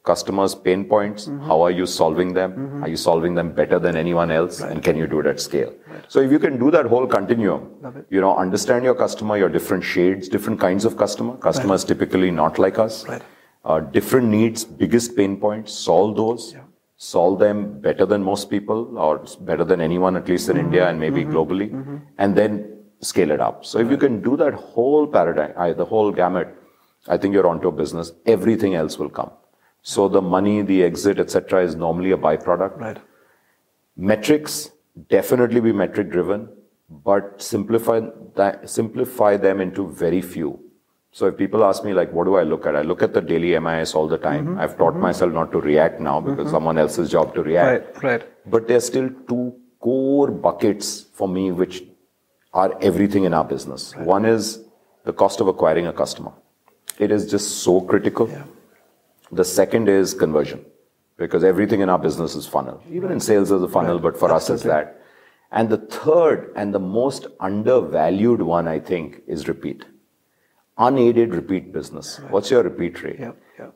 customers' pain points. Mm-hmm. How are you solving them? Mm-hmm. Are you solving them better than anyone else? And can you do it at scale? So if you can do that whole continuum, you know, understand your customer, your different shades, different kinds of customer. Customers typically not like us. Right. Uh, different needs, biggest pain points, solve those. Solve them better than most people or better than anyone, at least in mm-hmm. India and maybe globally. And then scale it up. So if you can do that whole paradigm, the whole gamut, I think you're onto a business. Everything else will come. So the money, the exit, etc., is normally a byproduct. Right. Metrics definitely be metric driven, but simplify that, simplify them into very few. So if people ask me like, what do I look at? I look at the daily MIS all the time. Mm-hmm. I've taught mm-hmm. myself not to react now because mm-hmm. someone else's job to react. Right. Right. But there's still two core buckets for me which are everything in our business. One is the cost of acquiring a customer. It is just so critical. The second is conversion because everything in our business is funnel. Even in sales there's a funnel, but for us it's that. And the third and the most undervalued one, I think, is repeat. Unaided repeat business. What's your repeat rate? Yeah. Yeah.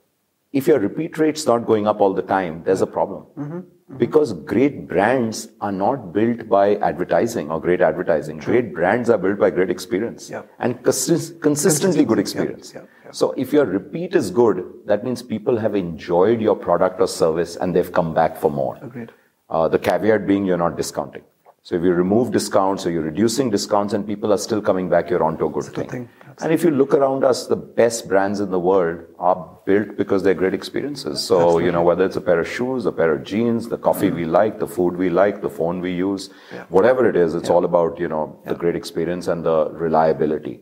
if your repeat rate's not going up all the time, there's a problem. Mm-hmm. Because great brands are not built by advertising or great advertising. Great brands are built by great experience Yeah. consistently good experience. yeah. So if your repeat is good, that means people have enjoyed your product or service and they've come back for more. Agreed. Uh, the caveat being you're not discounting. So if you remove discounts or you're reducing discounts and people are still coming back, you're onto a good thing. thing. And if you look around us, the best brands in the world are built because they're great experiences. So, you know, whether it's a pair of shoes, a pair of jeans, the coffee we like, the food we like, the phone we use, whatever it is, it's all about, you know, the great experience and the reliability.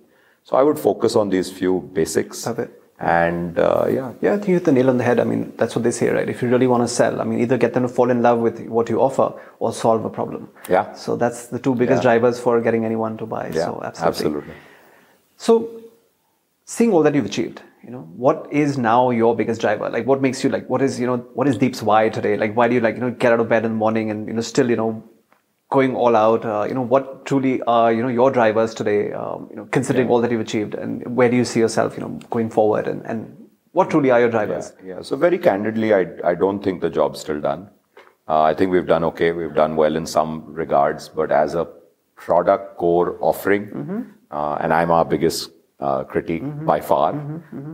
So I would focus on these few basics. Love it. And uh, yeah, Yeah, I think you hit the nail on the head. I mean, that's what they say, right? If you really want to sell, I mean, either get them to fall in love with what you offer or solve a problem. Yeah. So that's the two biggest Yeah. drivers for getting anyone to buy. yeah, so absolutely. absolutely. So, seeing all that you've achieved, you know, what is now your biggest driver? Like, what makes you like? What is you know? What is Deep's why today? Like, why do you like you know get out of bed in the morning and you know still you know going all out? Uh, you know, what truly are you know your drivers today? Um, you know, considering all that you've achieved, and where do you see yourself? You know, going forward, and and what truly are your drivers? Yeah, yeah. So very candidly, I, I don't think the job's still done. Uh, I think we've done okay. We've done well in some regards, but as a product core offering, uh, and I'm our biggest uh, critique by far,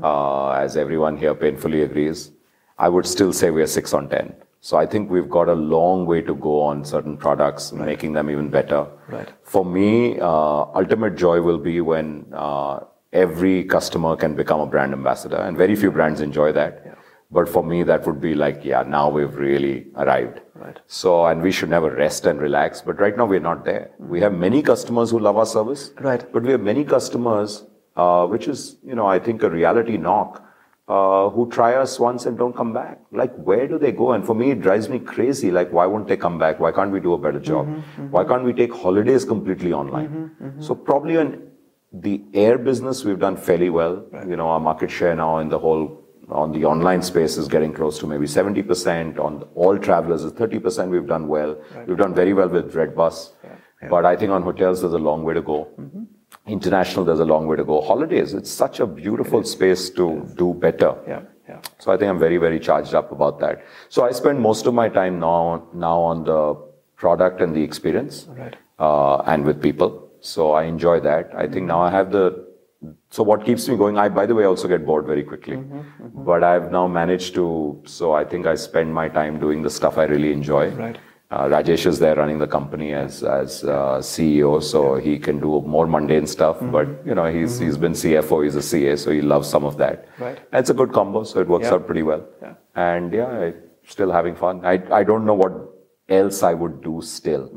Uh, as everyone here painfully agrees, I would still say we're six on ten. So I think we've got a long way to go on certain products, making them even better. Right. For me, uh, ultimate joy will be when uh, every customer can become a brand ambassador, and very few brands enjoy that. But for me, that would be like, yeah, now we've really arrived. Right. So, and we should never rest and relax. But right now, we're not there. We have many customers who love our service. Right. But we have many customers, uh, which is, you know, I think a reality knock, uh, who try us once and don't come back. Like, where do they go? And for me, it drives me crazy. Like, why won't they come back? Why can't we do a better job? Mm-hmm, mm-hmm. Why can't we take holidays completely online? Mm-hmm, so probably in the air business, we've done fairly well. You know, our market share now in the whole on the online space is getting close to maybe 70%. On all travelers is 30%. We've done well. We've done very well with Redbus. But I think on hotels, there's a long way to go. International, there's a long way to go. Holidays, it's such a beautiful space to do better. Yeah, yeah. So I think I'm very, very charged up about that. So I spend most of my time now, now on the product and the experience, Right. uh, and with people. So I enjoy that. I think now I have the so what keeps me going? I, by the way, also get bored very quickly, but I've now managed to. So I think I spend my time doing the stuff I really enjoy. Right. Uh, Rajesh is there running the company as as uh, CEO, so he can do more mundane stuff. But you know, he's he's been CFO, he's a CA, so he loves some of that. Right. It's a good combo, so it works out pretty well. Yeah. And yeah, still having fun. I I don't know what else I would do still.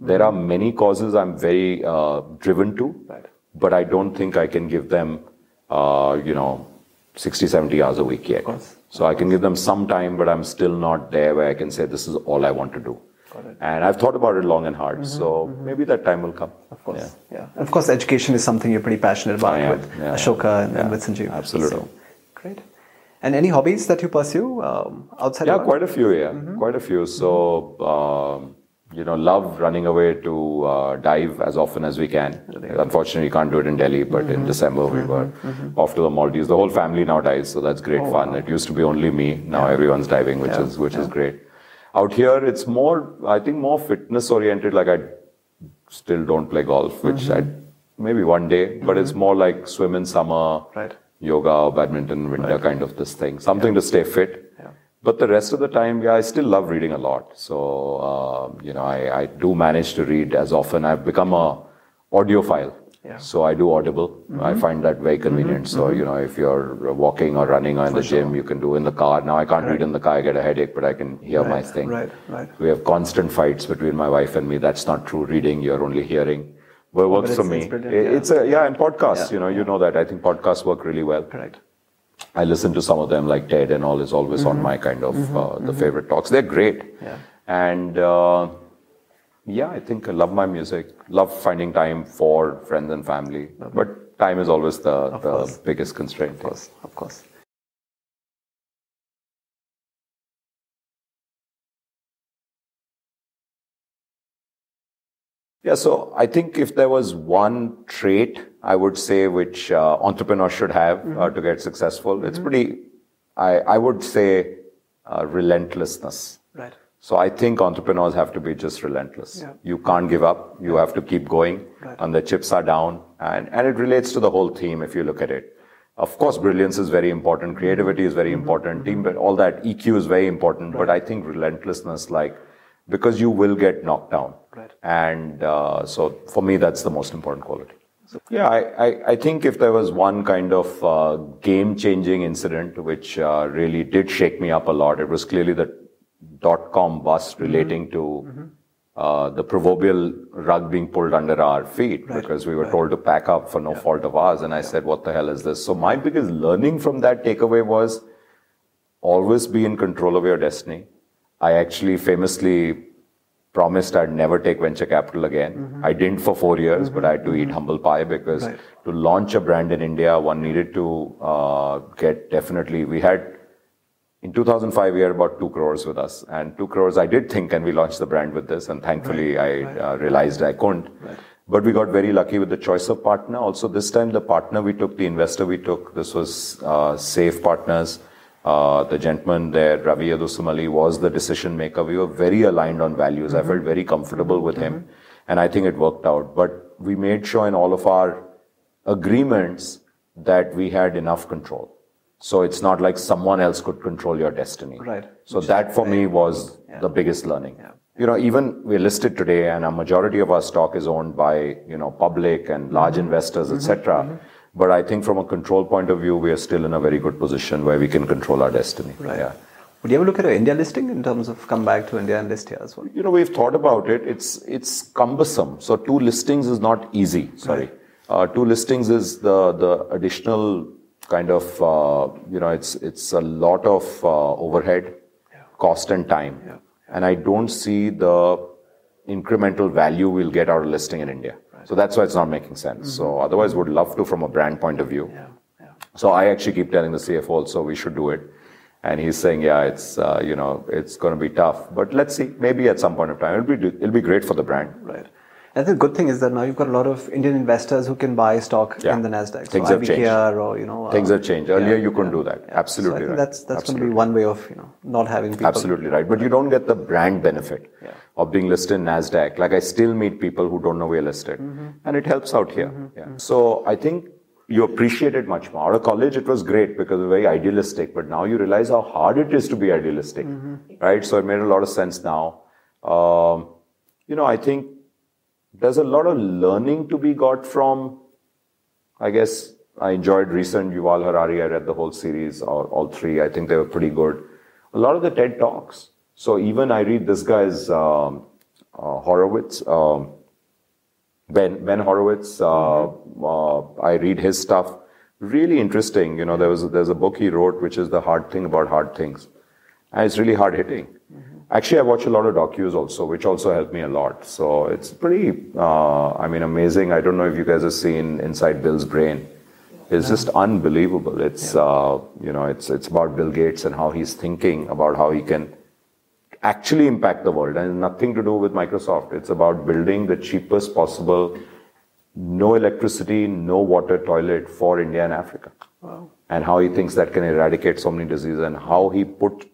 There are many causes I'm very uh, driven to, Right. but I don't think I can give them, uh, you know, 60, 70 hours a week yet. course. So I can give them some time, but I'm still not there where I can say this is all I want to do. And I've thought about it long and hard. So maybe that time will come. Of course. Yeah. And of course, education is something you're pretty passionate about am, with yeah. Ashoka and, and Yeah, with Sanjeev. absolutely. So, great. And any hobbies that you pursue um, outside Yeah, quite a few. Yeah, Mm-hmm. quite a few. So, um, you know, love running away to uh, dive as often as we can. Unfortunately, we can't do it in Delhi, but Mm-hmm. in December we were off to the Maldives. The whole family now dives, so that's great fun. It used to be only me. Now everyone's diving, which Oh, Yeah, is which is great. Out here, it's more, I think, more fitness oriented. Like I still don't play golf, which Mm-hmm. I maybe one day, but it's more like swim in summer, Right. yoga or badminton winter kind of this thing. Something to stay fit. Yeah. But the rest of the time, yeah, I still love reading a lot. So, um, you know, I, I do manage to read as often. I've become a audiophile. Yeah. So I do Audible. I mm-hmm. find that very convenient. So, mm-hmm. you know, if you're walking or running or in the gym, you can do in the car. Now I can't read in the car, I get a headache, but I can hear my thing. right, right. We have constant fights between my wife and me. That's not true. Reading, you're only hearing. Oh, but it works but for me. it's yeah. It's a, yeah, and podcasts, Yeah, you know, you know that. I think podcasts work really well. Correct. I listen to some of them, like TED and all, is always on mm-hmm. my kind of uh, the favorite talks. They're great, Yeah. and uh, yeah, I think I love my music. Love finding time for friends and family, but time is always the, the course. biggest constraint. Of course. Of course. Yeah, so I think if there was one trait I would say which uh, entrepreneurs should have uh, to get successful, it's pretty. I I would say uh, relentlessness. Right. So I think entrepreneurs have to be just relentless. Yeah. You can't give up. You have to keep going. Right. And the chips are down. And, and it relates to the whole theme if you look at it. Of course, brilliance is very important. Creativity is very Mm-hmm. important. Team, but all that EQ is very important. But I think relentlessness, like, because you will get knocked down. Right. And uh, so for me, that's the most important quality. Yeah, I, I, I think if there was one kind of uh, game changing incident which uh, really did shake me up a lot, it was clearly the dot com bust mm-hmm. relating to mm-hmm. uh, the proverbial rug being pulled under our feet because we were told to pack up for no fault of ours. And I said, What the hell is this? So, my biggest learning from that takeaway was always be in control of your destiny. I actually famously promised I'd never take venture capital again. Mm-hmm. I didn't for four years, but I had to eat humble pie because Right. to launch a brand in India, one needed to uh, get definitely. We had in 2005 we had about two crores with us, and two crores. I did think, and we launched the brand with this? And thankfully, I uh, realized I couldn't. But we got very lucky with the choice of partner. Also, this time the partner we took, the investor we took, this was uh, SAIF Partners. Uh, the gentleman there, Ravi Adusumalli, was the decision maker. We were very aligned on values. I felt very comfortable with him, and I think it worked out. But we made sure in all of our agreements that we had enough control. So it's not like someone else could control your destiny. Right. So that for me was the biggest learning. Yeah. You know, even we're listed today and a majority of our stock is owned by, you know, public and large mm-hmm. investors, etc. Mm-hmm. Mm-hmm. But I think from a control point of view, we are still in a very good position where we can control our destiny. Right. Yeah. Would you ever look at an India listing in terms of come back to India and list here as well? You know, we've thought about it. It's it's cumbersome. So two listings is not easy. Sorry, uh, two listings is the the additional kind of uh, you know it's it's a lot of uh, overhead, cost and time, and I don't see the incremental value we'll get out of listing in India. So that's why it's not making sense. So otherwise, would love to from a brand point of view. So I actually keep telling the CFO also we should do it. And he's saying, yeah, it's, uh, you know, it's going to be tough, but let's see, maybe at some point of time, it'll be, it'll be great for the brand. And the good thing is that now you've got a lot of Indian investors who can buy stock Yeah. in the Nasdaq. Things so have changed. Or you know Things uh, have changed. Earlier, yeah, you couldn't yeah, do that. Absolutely So right. that's that's going to be one way of you know not having people. Absolutely right. But you don't get the brand benefit of being listed in NASDAQ. Like I still meet people who don't know we're listed. Mm-hmm. And it helps out here. Yeah. So I think you appreciate it much more. Out of college, it was great because it was very idealistic, but now you realize how hard it is to be idealistic, mm-hmm. right? So it made a lot of sense now. Um, you know, I think there's a lot of learning to be got from, I guess, I enjoyed recent Yuval Harari. I read the whole series, all, all, three. I think they were pretty good. A lot of the TED Talks. So even I read this guy's um, uh, Horowitz, um, Ben, Ben Horowitz. Uh, uh, I read his stuff. Really interesting. You know, there was there's a book he wrote, which is the hard thing about hard things, and it's really hard hitting. Mm-hmm. Actually, I watch a lot of docus also, which also helped me a lot. So it's pretty, uh, I mean, amazing. I don't know if you guys have seen Inside Bill's Brain. It's just unbelievable. It's, uh, you know, it's, it's about Bill Gates and how he's thinking about how he can actually impact the world and nothing to do with Microsoft. It's about building the cheapest possible, no electricity, no water toilet for India and Africa. Wow. And how he thinks that can eradicate so many diseases and how he put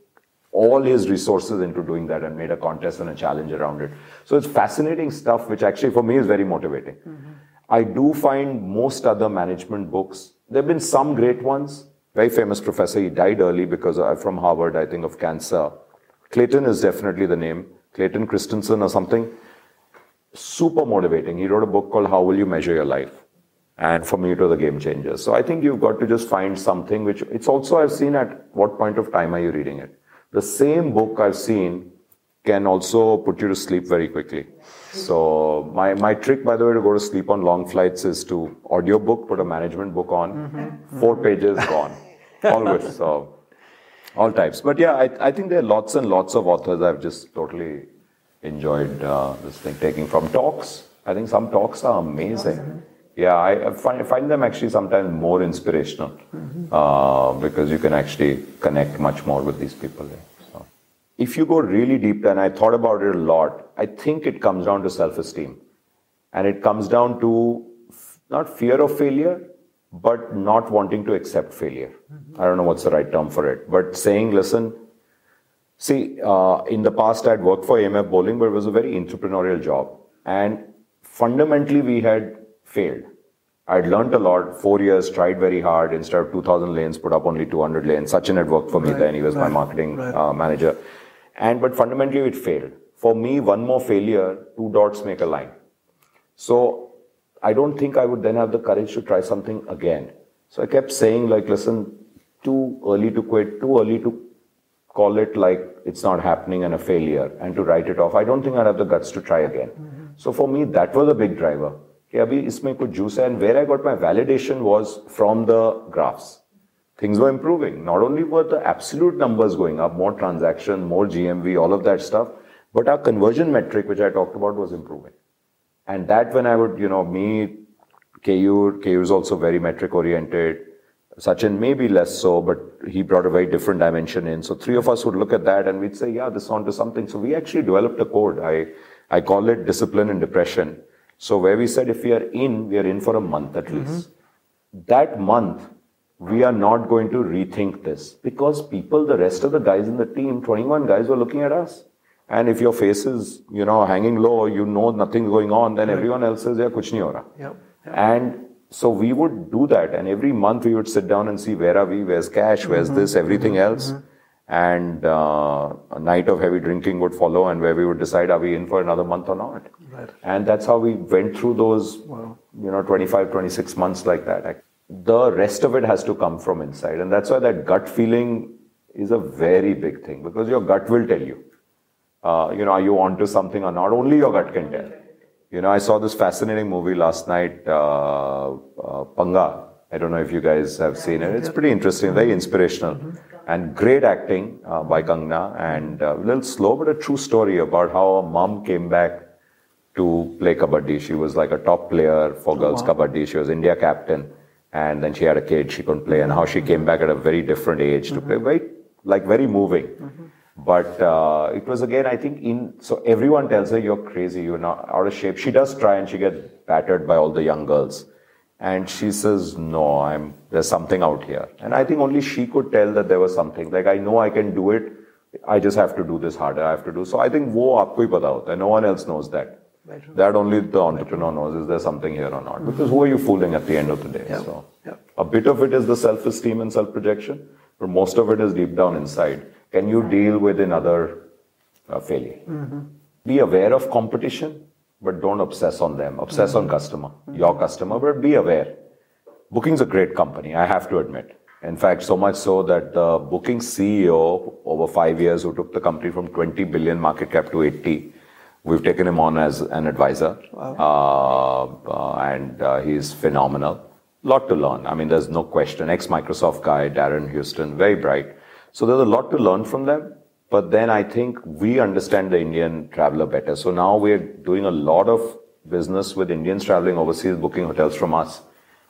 all his resources into doing that and made a contest and a challenge around it. So it's fascinating stuff, which actually for me is very motivating. Mm-hmm. I do find most other management books, there have been some great ones. Very famous professor, he died early because I'm from Harvard, I think, of cancer. Clayton is definitely the name. Clayton Christensen or something. Super motivating. He wrote a book called How Will You Measure Your Life? And for me, it was a game changer. So I think you've got to just find something which it's also I've seen at what point of time are you reading it. The same book I've seen can also put you to sleep very quickly. So my, my trick, by the way, to go to sleep on long flights is to audio book, put a management book on, mm-hmm. four pages gone, always. So all types. But yeah, I, I think there are lots and lots of authors I've just totally enjoyed uh, this thing taking from talks. I think some talks are amazing. Yeah, I find, find them actually sometimes more inspirational mm-hmm. uh, because you can actually connect much more with these people. So, if you go really deep, and I thought about it a lot, I think it comes down to self esteem. And it comes down to f- not fear of failure, but not wanting to accept failure. Mm-hmm. I don't know what's the right term for it, but saying, listen, see, uh, in the past I'd worked for AMF Bowling, but it was a very entrepreneurial job. And fundamentally, we had failed. I'd learned a lot, four years, tried very hard. Instead of 2,000 lanes, put up only 200 lanes. Sachin had worked for me right, then. He was right, my marketing right. uh, manager. And, but fundamentally, it failed. For me, one more failure, two dots make a line. So I don't think I would then have the courage to try something again. So I kept saying, like, listen, too early to quit, too early to call it like it's not happening and a failure and to write it off. I don't think I'd have the guts to try again. Mm-hmm. So for me, that was a big driver. Okay, abhi isme kuch juice and where I got my validation was from the graphs. Things were improving. Not only were the absolute numbers going up, more transaction, more GMV, all of that stuff, but our conversion metric, which I talked about, was improving. And that when I would, you know, me, Keyur, Keyur is also very metric oriented. Sachin maybe less so, but he brought a very different dimension in. So three of us would look at that and we'd say, yeah, this is onto something. So we actually developed a code. I, I call it discipline and depression. So where we said if we are in, we are in for a month at mm-hmm. least. That month, we are not going to rethink this because people, the rest of the guys in the team, 21 guys were looking at us. And if your face is, you know, hanging low, you know nothing's going on, then right. everyone else says, yeah, kuch nahi ho raha. Yep. Yep. And so we would do that. And every month we would sit down and see where are we, where's cash, where's mm-hmm. this, everything mm-hmm. else. Mm-hmm. And uh, a night of heavy drinking would follow, and where we would decide, are we in for another month or not? Right. And that's how we went through those, wow. you know, 25, 26 months like that. The rest of it has to come from inside. And that's why that gut feeling is a very big thing because your gut will tell you uh, you know, are you onto something or not? Only your gut can tell. You know, I saw this fascinating movie last night, uh, uh, Panga. I don't know if you guys have seen it. It's pretty interesting, very inspirational, and great acting uh, by Kangna, and uh, a little slow, but a true story about how a mom came back to play kabaddi. She was like a top player for oh, girls wow. kabaddi. She was India captain, and then she had a kid she couldn't play, and how she came back at a very different age to play. Very like very moving. Mm-hmm. But uh, it was again, I think, in so everyone tells her you're crazy, you're not out of shape. She does try, and she gets battered by all the young girls, and she says, "No, I'm there's something out here." And I think only she could tell that there was something. Like I know I can do it. I just have to do this harder. I have to do so. I think wo aapko hi pata hota No one else knows that. That only the entrepreneur knows is there something here or not. Because who are you fooling at the end of the day? Yeah. So Yeah. a bit of it is the self-esteem and self-projection, but most of it is deep down inside. Can you deal with another uh, failure? Be aware of competition, but don't obsess on them. Obsess on customer, your customer, but be aware. Booking's a great company, I have to admit. In fact, so much so that the Booking CEO over five years, who took the company from 20 billion market cap to 80, we've taken him on as an advisor, uh, uh, and uh, he's phenomenal. Lot to learn. I mean, there's no question. Ex Microsoft guy, Darren Huston, very bright. So there's a lot to learn from them. But then I think we understand the Indian traveler better. So now we're doing a lot of business with Indians traveling overseas, booking hotels from us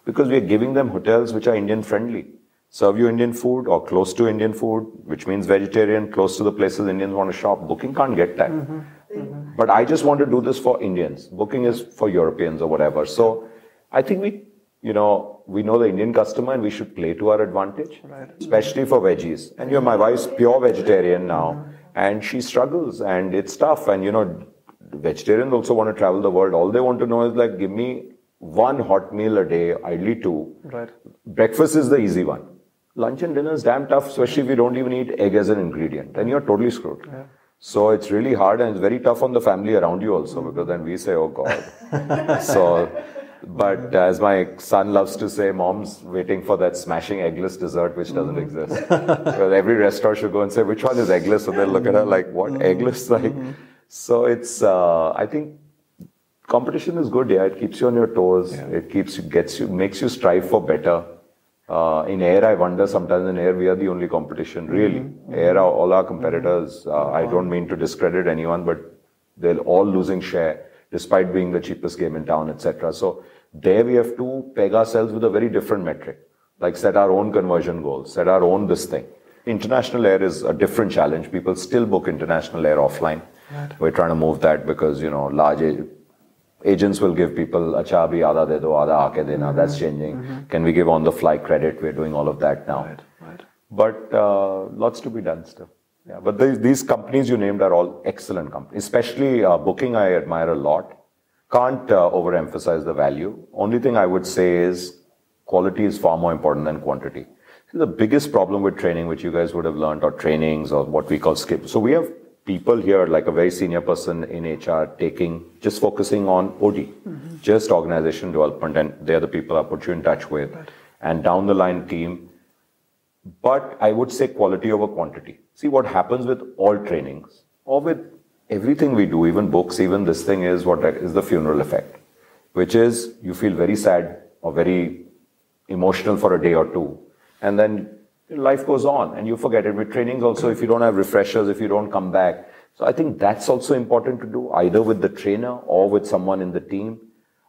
because we are giving them hotels which are Indian friendly. Serve you Indian food or close to Indian food, which means vegetarian, close to the places Indians want to shop. Booking can't get that. Mm-hmm. But I just want to do this for Indians. Booking is for Europeans or whatever. So I think we, you know, we know the Indian customer and we should play to our advantage, especially for veggies. And you know, my wife's pure vegetarian now and she struggles and it's tough. And you know, vegetarians also want to travel the world. All they want to know is like, give me one hot meal a day, ideally two. Right. Breakfast is the easy one. Lunch and dinner is damn tough, especially if you don't even eat egg as an ingredient. Then you're totally screwed. So it's really hard and it's very tough on the family around you also because then we say, oh God. so, but as my son loves to say, mom's waiting for that smashing eggless dessert which doesn't mm-hmm. exist. because every restaurant should go and say, which one is eggless? So they'll look at her like, what? Mm-hmm. Eggless? Like, mm-hmm. so it's, uh, I think competition is good. Yeah, it keeps you on your toes. It keeps you, gets you, makes you strive for better. Uh, in air, I wonder sometimes in air we are the only competition. Really, air, are all our competitors. Uh, I don't mean to discredit anyone, but they're all losing share despite being the cheapest game in town, etc. So there we have to peg ourselves with a very different metric, like set our own conversion goals, set our own this thing. International air is a different challenge. People still book international air offline. Right. We're trying to move that because you know large agents will give people acha abhi aadha de do aadha aake dena that's changing can we give on the fly credit we're doing all of that now Right. Right. but uh, lots to be done still yeah but these, these companies you named are all excellent companies. Especially uh, booking i admire a lot. Can't uh, overemphasize the value. Only thing i would say is quality is far more important than quantity. The biggest problem with training which you guys would have learned or trainings or what we call skip so we have people here like a very senior person in hr taking just focusing on od just organization development and they're the people i put you in touch with. And down the line team but I would say quality over quantity. See what happens with all trainings or with everything we do, even books, even this thing is what is the funeral effect, which is you feel very sad or very emotional for a day or two, and then life goes on and you forget it. With trainings also, if you don't have refreshers, if you don't come back. So I think that's also important to do either with the trainer or with someone in the team.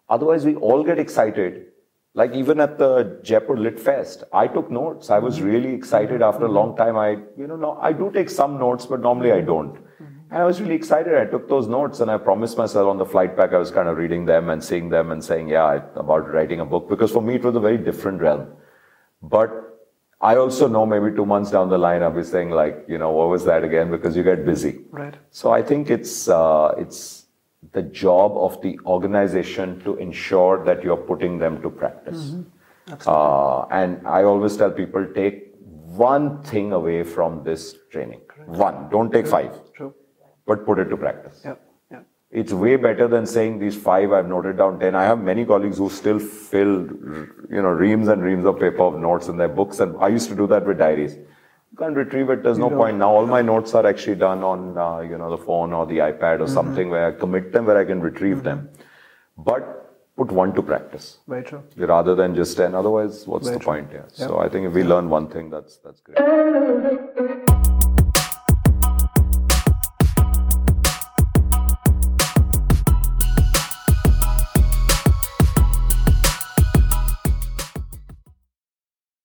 Otherwise, we all get excited. Like even at the Jaipur Lit Fest, I took notes. I was mm-hmm. really excited after a long mm-hmm. time. I, you know, no, I do take some notes, but normally I don't. Mm-hmm. And I was really excited. I took those notes and I promised myself on the flight back, I was kind of reading them and seeing them and saying, yeah, I- about writing a book. Because for me, it was a very different realm. But I also know maybe two months down the line, I'll be saying like, you know, what was that again? Because you get busy. Right. So I think it's uh, it's the job of the organization to ensure that you're putting them to practice. Uh, and I always tell people take one thing away from this training. One. Don't take five, True. but put it to practice. Yeah. Yeah. It's way better than saying these five. I've noted down ten. I have many colleagues who still fill, you know, reams and reams of paper of notes in their books, and I used to do that with diaries. You can't retrieve it. There's no point now. All my notes are actually done on, uh, you know, the phone or the iPad or something where I commit them, where I can retrieve them. But put one to practice Very true. rather than just ten. Otherwise, what's Very the true. point? Yeah. So I think if we learn one thing, that's that's great.